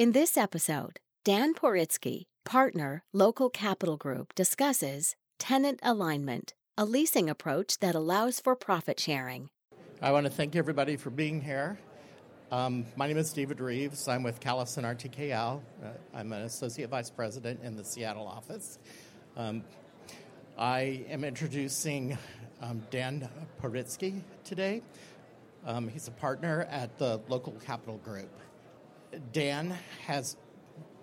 In this episode, Dan Poritsky, partner, Local Capital Group, discusses tenant alignment, a leasing approach that allows for profit sharing. I want to thank everybody for being here. Um, my name is David Reeves. I'm with Callison RTKL. Uh, I'm an associate vice president in the Seattle office. Um, I am introducing um, Dan Poritsky today. Um, he's a partner at the Local Capital Group. Dan has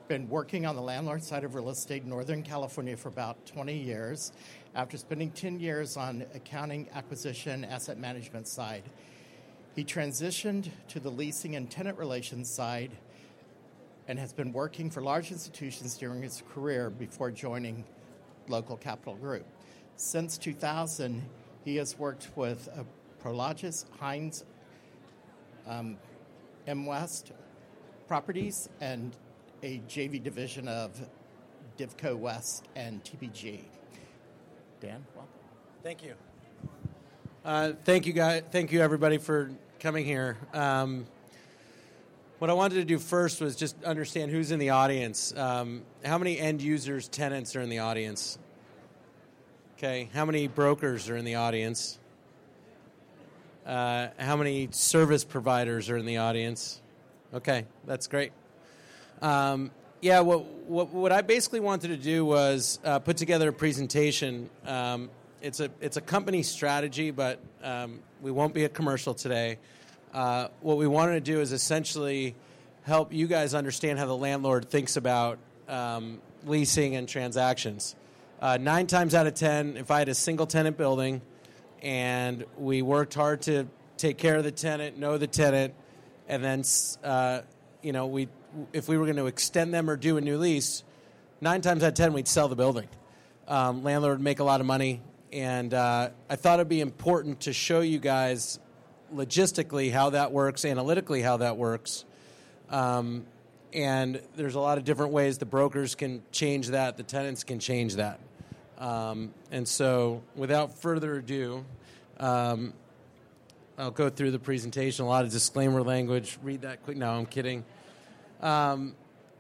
been working on the landlord side of real estate in Northern California for about 20 years after spending 10 years on accounting, acquisition, asset management side. He transitioned to the leasing and tenant relations side and has been working for large institutions during his career before joining Local Capital Group. Since 2000, he has worked with uh, Prologis, Hines, um, M West Properties, and a JV division of Divco West and TPG. Dan, welcome. Thank you. Uh, thank you, guys. Thank you, everybody, for coming here. Um, what I wanted to do first was just understand who's in the audience. Um, how many end users, tenants are in the audience? Okay. How many brokers are in the audience? Uh, how many service providers are in the audience? Okay, that's great. Um, yeah, what, what, what I basically wanted to do was uh, put together a presentation. Um, it's a it's a company strategy, but um, we won't be a commercial today. Uh, what we wanted to do is essentially help you guys understand how the landlord thinks about um, leasing and transactions. Uh, nine times out of ten, if I had a single tenant building and we worked hard to take care of the tenant, know the tenant, and then uh, you know we if we were going to extend them or do a new lease, nine times out of ten we'd sell the building. Um, landlord would make a lot of money, and uh, I thought it'd be important to show you guys logistically how that works, analytically how that works. Um, and there's a lot of different ways the brokers can change that, the tenants can change that. Um, and so, without further ado, um, I'll go through the presentation. A lot of disclaimer language. Read that quick. No, I'm kidding. Um,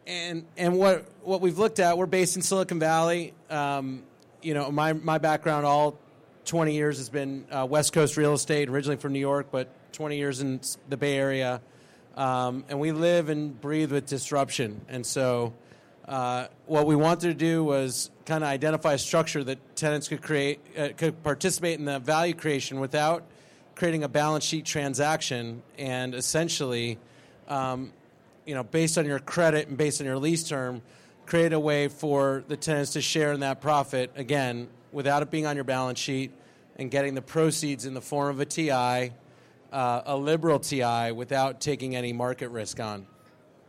and and what what we've looked at, we're based in Silicon Valley. Um, you know, my my background all 20 years has been uh, West Coast real estate, originally from New York, but 20 years in the Bay Area. Um, and we live and breathe with disruption. And so, uh, what we wanted to do was kind of identify a structure that tenants could create, uh, could participate in the value creation without creating a balance sheet transaction, and essentially, um, you know, based on your credit and based on your lease term, create a way for the tenants to share in that profit again without it being on your balance sheet and getting the proceeds in the form of a TI, uh, a liberal TI, without taking any market risk on.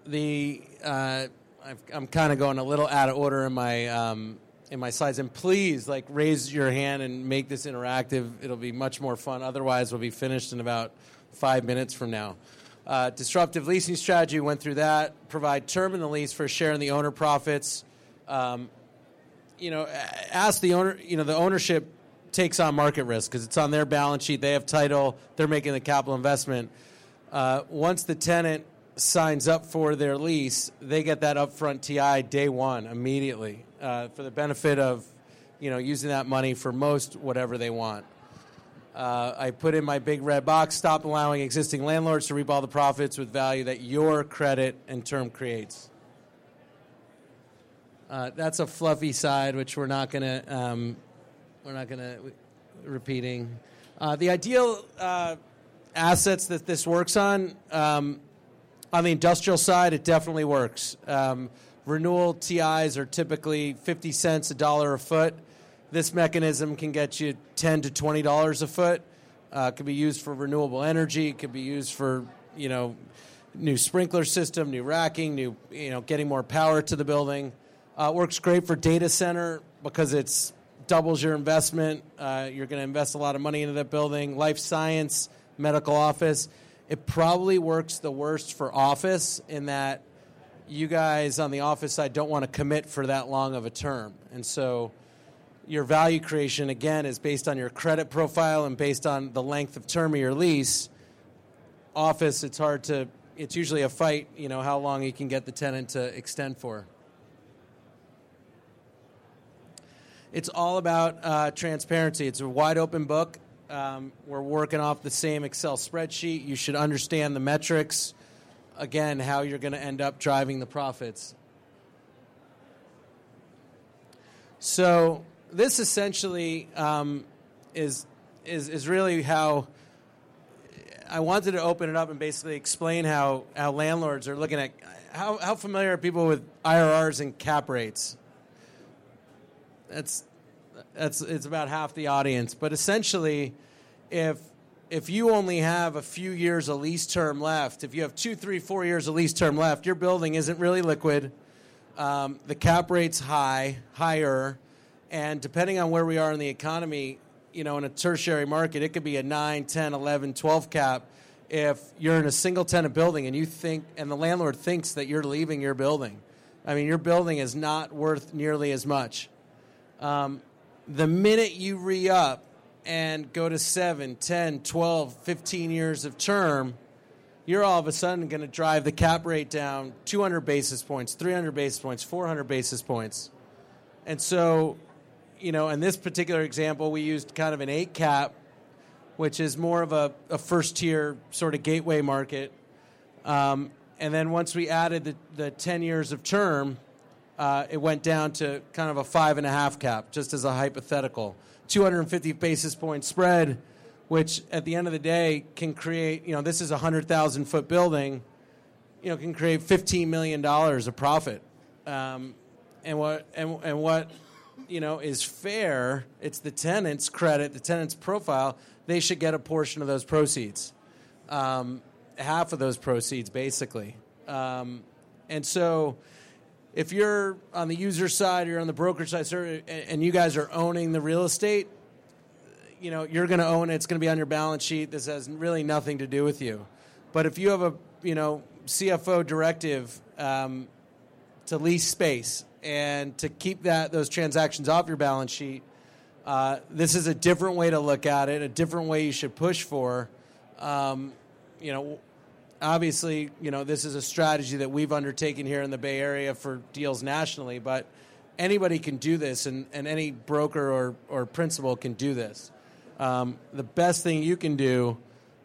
The uh, i am kind of going a little out of order in my um, in my slides, and please like raise your hand and make this interactive. It'll be much more fun. Otherwise, we'll be finished in about five minutes from now. Uh, disruptive leasing strategy went through that. Provide term in the lease for sharing the owner profits. Um, you know, ask the owner. You know, the ownership takes on market risk because it's on their balance sheet. They have title. They're making the capital investment. Uh, once the tenant signs up for their lease, they get that upfront TI day one immediately uh, for the benefit of, you know, using that money for most whatever they want. Uh, I put in my big red box stop allowing existing landlords to reap all the profits with value that your credit and term creates. Uh, that's a fluffy side, which we're not going to um, we're not going to repeating. Uh, the ideal uh, assets that this works on um, on the industrial side, it definitely works. Um, renewal TIs are typically fifty cents, a dollar a foot. This mechanism can get you ten to twenty dollars a foot. Uh, it can be used for renewable energy. It could be used for you know new sprinkler system, new racking, new you know getting more power to the building. Uh, works great for data center because it's doubles your investment. Uh, you're going to invest a lot of money into that building. Life science, medical office. It probably works the worst for office in that you guys on the office side don't want to commit for that long of a term, and so your value creation again is based on your credit profile and based on the length of term of your lease. Office, it's hard to it's usually a fight, you know, how long you can get the tenant to extend for. It's all about uh, transparency. It's a wide open book. Um, we're working off the same Excel spreadsheet. You should understand the metrics. Again, how you're going to end up driving the profits. So this essentially um, is, is is really how I wanted to open it up and basically explain how, how landlords are looking at how, how familiar are people with IRRs and cap rates. That's that's it's about half the audience, but essentially, if if you only have a few years of lease term left, if you have two, three, four years of lease term left, your building isn't really liquid. Um, the cap rate's high, higher, and depending on where we are in the economy, you know, in a tertiary market, it could be a 9, 10, 11, 12 cap if you're in a single tenant building and you think, and the landlord thinks that you're leaving your building. I mean, your building is not worth nearly as much. Um, the minute you re up and go to 7, 10, 12, 15 years of term, you're all of a sudden going to drive the cap rate down 200 basis points, 300 basis points, 400 basis points. And so, you know, in this particular example, we used kind of an 8 cap, which is more of a, a first tier sort of gateway market. Um, and then once we added the, the 10 years of term, uh, it went down to kind of a five and a half cap, just as a hypothetical. 250 basis point spread, which at the end of the day can create, you know, this is a 100,000 foot building, you know, can create $15 million of profit. Um, and what, and, and what, you know, is fair, it's the tenant's credit, the tenant's profile, they should get a portion of those proceeds. Um, half of those proceeds, basically. Um, and so, if you're on the user side or you're on the broker side and you guys are owning the real estate, you know, you're going to own it. It's going to be on your balance sheet. This has really nothing to do with you. But if you have a, you know, CFO directive um, to lease space and to keep that those transactions off your balance sheet, uh, this is a different way to look at it, a different way you should push for. Um, you know, obviously, you know, this is a strategy that we've undertaken here in the Bay Area for deals nationally, but anybody can do this, and, and any broker or, or principal can do this. Um, the best thing you can do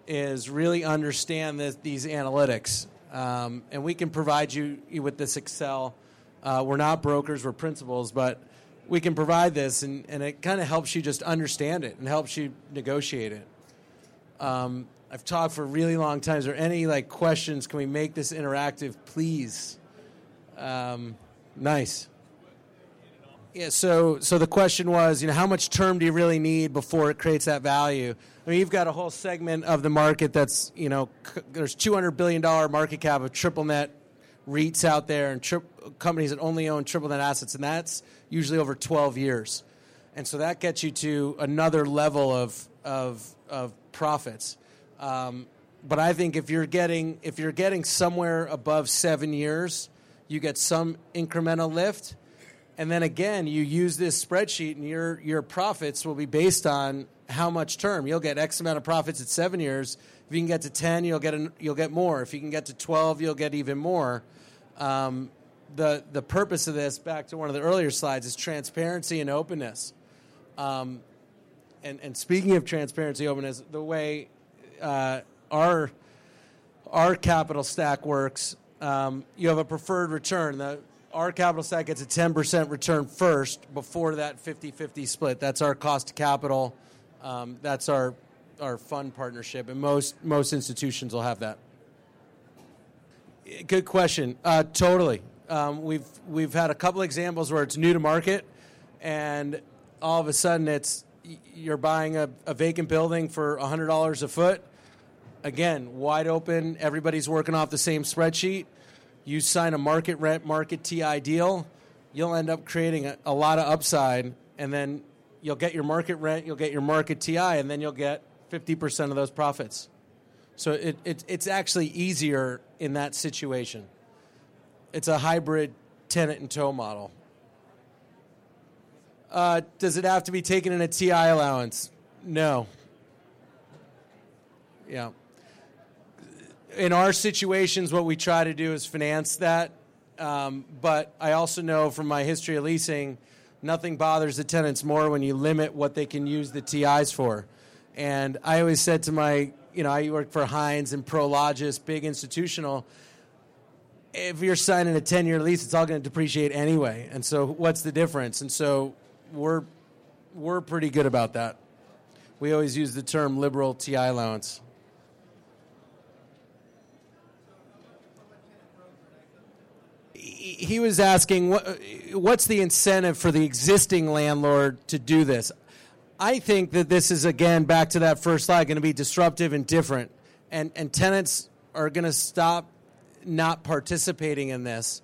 is really understand this, these analytics, um, and we can provide you with this Excel. Uh, we're not brokers, we're principals, but we can provide this, and, and it kind of helps you just understand it and helps you negotiate it. Um, I've talked for a really long time. Is there any like questions? Can we make this interactive, please? Um, nice. Yeah. So, so the question was, you know, how much term do you really need before it creates that value? I mean, you've got a whole segment of the market that's, you know, c- there's 200 billion dollar market cap of triple net REITs out there and tri- companies that only own triple net assets, and that's usually over 12 years. And so that gets you to another level of of, of profits. Um, but I think if you're getting if you're getting somewhere above seven years, you get some incremental lift, and then again you use this spreadsheet, and your your profits will be based on how much term you'll get X amount of profits at seven years. If you can get to ten, you'll get an, you'll get more. If you can get to twelve, you'll get even more. Um, the the purpose of this, back to one of the earlier slides, is transparency and openness. Um, and, and speaking of transparency, openness, the way uh, our our capital stack works, um, you have a preferred return. The, our capital stack gets a 10% return first before that 50-50 split. That's our cost of capital. Um, that's our our fund partnership, and most most institutions will have that. Good question. Uh, totally. Um, we've we've had a couple examples where it's new to market, and all of a sudden it's you're buying a, a vacant building for $100 a foot. Again, wide open. Everybody's working off the same spreadsheet. You sign a market rent, market TI deal, you'll end up creating a, a lot of upside, and then you'll get your market rent, you'll get your market TI, and then you'll get 50% of those profits. So it, it, it's actually easier in that situation. It's a hybrid tenant and tow model. Uh, does it have to be taken in a TI allowance? No. Yeah. In our situations, what we try to do is finance that. Um, but I also know from my history of leasing, nothing bothers the tenants more when you limit what they can use the TIs for. And I always said to my, you know, I work for Hines and Prologis, big institutional. If you're signing a 10 year lease, it's all going to depreciate anyway. And so, what's the difference? And so, we're, we're pretty good about that. We always use the term liberal TI allowance. He was asking what, what's the incentive for the existing landlord to do this? I think that this is again back to that first slide going to be disruptive and different, and and tenants are going to stop not participating in this.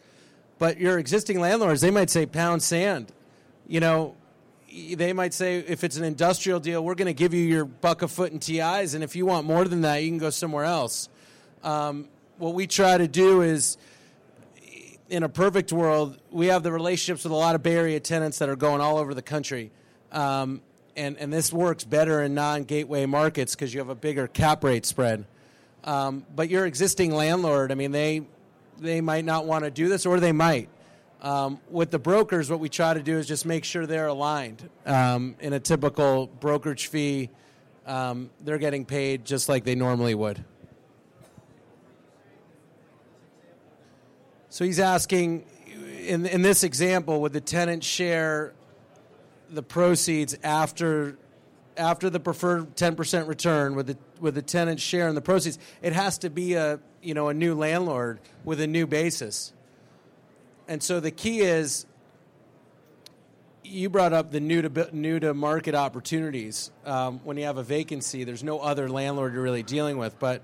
But your existing landlords, they might say pound sand. You know, they might say if it's an industrial deal, we're going to give you your buck a foot in TIs, and if you want more than that, you can go somewhere else. Um, what we try to do is, in a perfect world, we have the relationships with a lot of Bay Area tenants that are going all over the country. Um, and, and this works better in non gateway markets because you have a bigger cap rate spread. Um, but your existing landlord, I mean, they, they might not want to do this, or they might. Um, with the brokers, what we try to do is just make sure they're aligned. Um, in a typical brokerage fee, um, they're getting paid just like they normally would. So he's asking, in, in this example, would the tenant share the proceeds after after the preferred 10% return? With the with the tenant share in the proceeds? It has to be a you know a new landlord with a new basis. And so the key is you brought up the new to new to market opportunities. Um, when you have a vacancy there's no other landlord you're really dealing with. But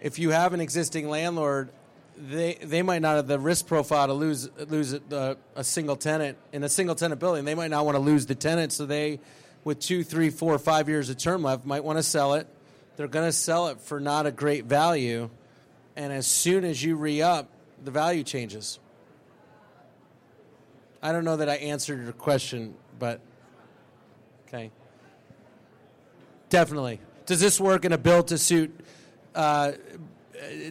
if you have an existing landlord they they might not have the risk profile to lose lose a, a single tenant in a single tenant building. They might not want to lose the tenant, so they, with two, three, four, five years of term left, might want to sell it. They're going to sell it for not a great value, and as soon as you re up, the value changes. I don't know that I answered your question, but okay. Definitely. Does this work in a build to suit uh,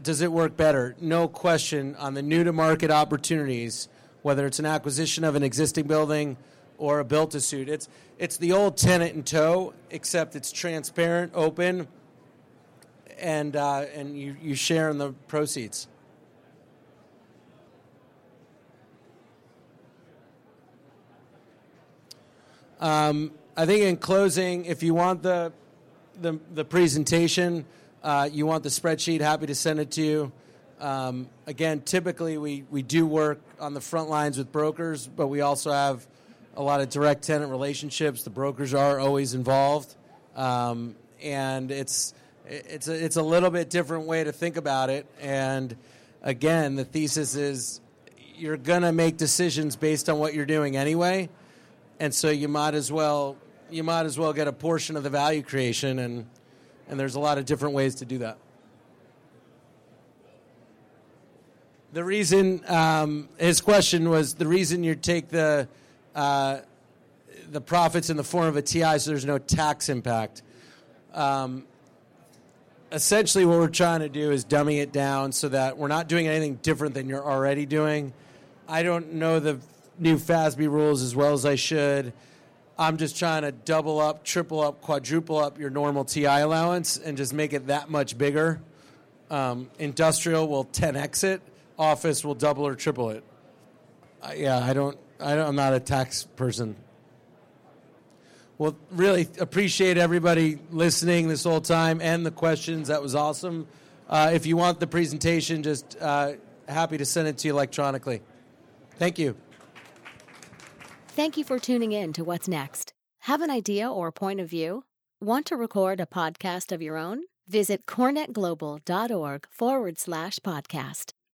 does it work better? No question on the new to market opportunities, whether it's an acquisition of an existing building or a built to suit. It's it's the old tenant in tow, except it's transparent, open, and uh, and you, you share in the proceeds. Um, I think in closing, if you want the the, the presentation, uh, you want the spreadsheet, happy to send it to you. Um, again, typically we, we do work on the front lines with brokers, but we also have a lot of direct tenant relationships. The brokers are always involved, um, and it's it's a, it's a little bit different way to think about it. And again, the thesis is you're gonna make decisions based on what you're doing anyway, and so you might as well you might as well get a portion of the value creation and and there's a lot of different ways to do that. The reason um, his question was the reason you take the uh, the profits in the form of a TI, so there's no tax impact. Um, essentially, what we're trying to do is dummy it down so that we're not doing anything different than you're already doing. I don't know the new FASB rules as well as I should. I'm just trying to double up, triple up, quadruple up your normal TI allowance and just make it that much bigger. Um, industrial will 10x it. Office will double or triple it. Uh, yeah, I don't, I don't. I'm not a tax person. Well, really appreciate everybody listening this whole time and the questions. That was awesome. Uh, if you want the presentation, just uh, happy to send it to you electronically. Thank you. Thank you for tuning in to What's Next. Have an idea or point of view? Want to record a podcast of your own? Visit corenetglobal.org forward slash podcast.